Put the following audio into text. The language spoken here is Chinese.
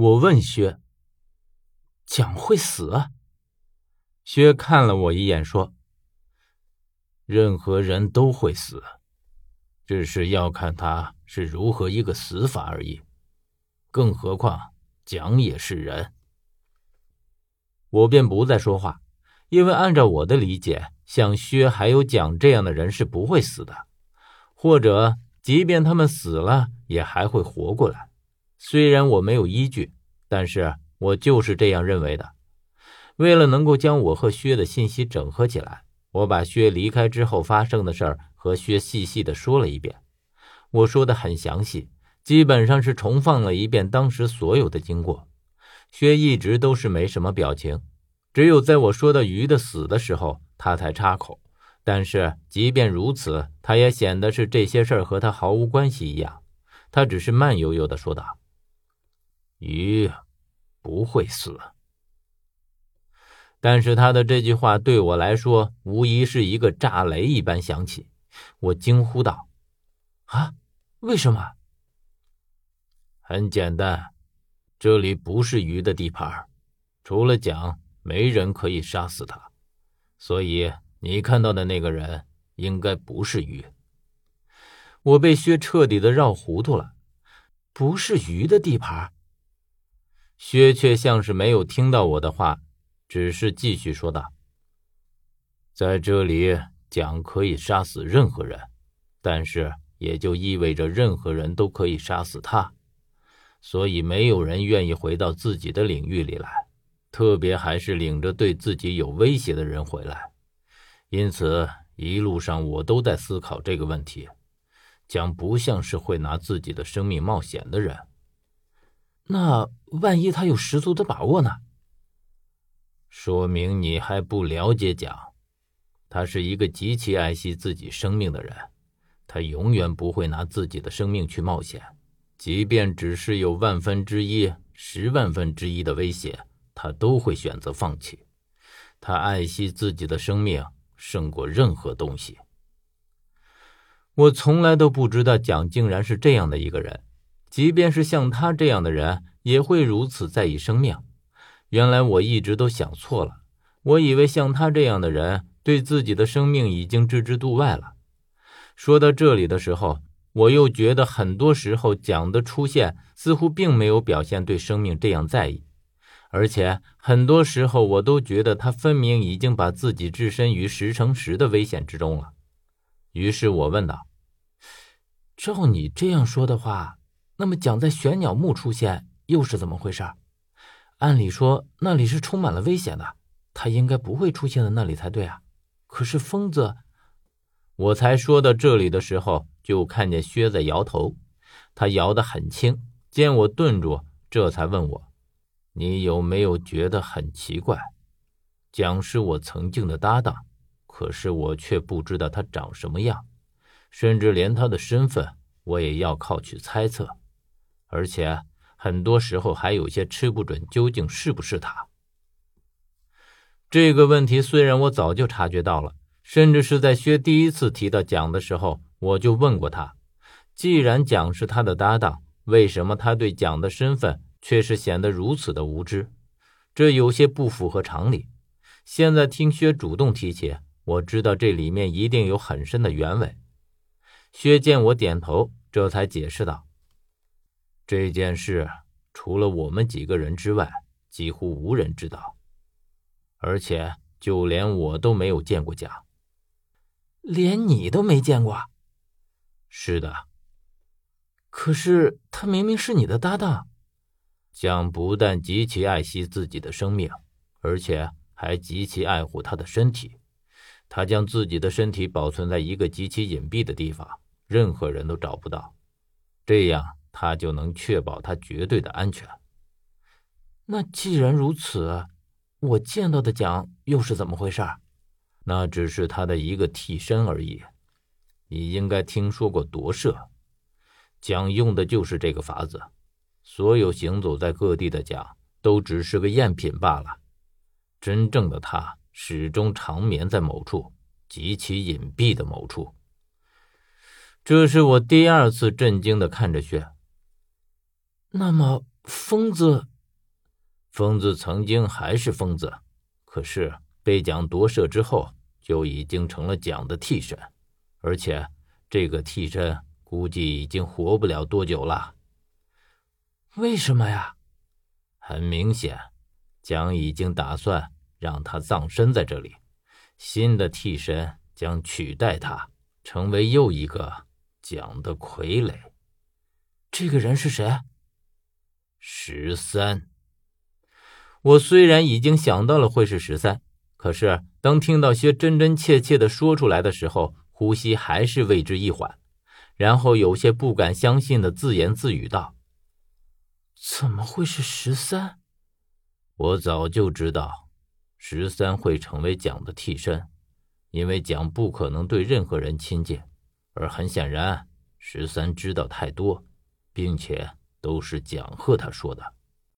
我问薛：“蒋会死？”薛看了我一眼，说：“任何人都会死，只是要看他是如何一个死法而已。更何况蒋也是人。”我便不再说话，因为按照我的理解，像薛还有蒋这样的人是不会死的，或者即便他们死了，也还会活过来。虽然我没有依据，但是我就是这样认为的。为了能够将我和薛的信息整合起来，我把薛离开之后发生的事儿和薛细细的说了一遍。我说的很详细，基本上是重放了一遍当时所有的经过。薛一直都是没什么表情，只有在我说到鱼的死的时候，他才插口。但是即便如此，他也显得是这些事儿和他毫无关系一样。他只是慢悠悠的说道：“鱼不会死。”但是他的这句话对我来说，无疑是一个炸雷一般响起。我惊呼道：“啊，为什么？”很简单。这里不是鱼的地盘，除了蒋，没人可以杀死他，所以你看到的那个人应该不是鱼。我被薛彻底的绕糊涂了，不是鱼的地盘。薛却像是没有听到我的话，只是继续说道：“在这里，蒋可以杀死任何人，但是也就意味着任何人都可以杀死他。”所以，没有人愿意回到自己的领域里来，特别还是领着对自己有威胁的人回来。因此，一路上我都在思考这个问题：蒋不像是会拿自己的生命冒险的人。那万一他有十足的把握呢？说明你还不了解蒋。他是一个极其爱惜自己生命的人，他永远不会拿自己的生命去冒险。即便只是有万分之一、十万分之一的威胁，他都会选择放弃。他爱惜自己的生命胜过任何东西。我从来都不知道蒋竟然是这样的一个人，即便是像他这样的人，也会如此在意生命。原来我一直都想错了，我以为像他这样的人，对自己的生命已经置之度外了。说到这里的时候。我又觉得很多时候蒋的出现似乎并没有表现对生命这样在意，而且很多时候我都觉得他分明已经把自己置身于十乘十的危险之中了。于是我问道：“照你这样说的话，那么蒋在玄鸟墓出现又是怎么回事？按理说那里是充满了危险的，他应该不会出现在那里才对啊。可是疯子……”我才说到这里的时候，就看见薛在摇头，他摇得很轻。见我顿住，这才问我：“你有没有觉得很奇怪？蒋是我曾经的搭档，可是我却不知道他长什么样，甚至连他的身份我也要靠去猜测，而且很多时候还有些吃不准究竟是不是他。”这个问题虽然我早就察觉到了。甚至是在薛第一次提到蒋的时候，我就问过他：既然蒋是他的搭档，为什么他对蒋的身份却是显得如此的无知？这有些不符合常理。现在听薛主动提起，我知道这里面一定有很深的原委。薛见我点头，这才解释道：“这件事除了我们几个人之外，几乎无人知道，而且就连我都没有见过蒋。”连你都没见过，是的。可是他明明是你的搭档。蒋不但极其爱惜自己的生命，而且还极其爱护他的身体。他将自己的身体保存在一个极其隐蔽的地方，任何人都找不到。这样，他就能确保他绝对的安全。那既然如此，我见到的蒋又是怎么回事？那只是他的一个替身而已。你应该听说过夺舍，蒋用的就是这个法子。所有行走在各地的蒋，都只是个赝品罢了。真正的他始终长眠在某处，极其隐蔽的某处。这是我第二次震惊的看着薛。那么，疯子，疯子曾经还是疯子，可是被蒋夺舍之后，就已经成了蒋的替身，而且这个替身估计已经活不了多久了。为什么呀？很明显，蒋已经打算让他葬身在这里，新的替身将取代他，成为又一个蒋的傀儡。这个人是谁？十三。我虽然已经想到了会是十三，可是当听到薛真真切切的说出来的时候，呼吸还是为之一缓，然后有些不敢相信的自言自语道：“怎么会是十三？我早就知道，十三会成为蒋的替身，因为蒋不可能对任何人亲近，而很显然，十三知道太多。”并且都是蒋贺他说的。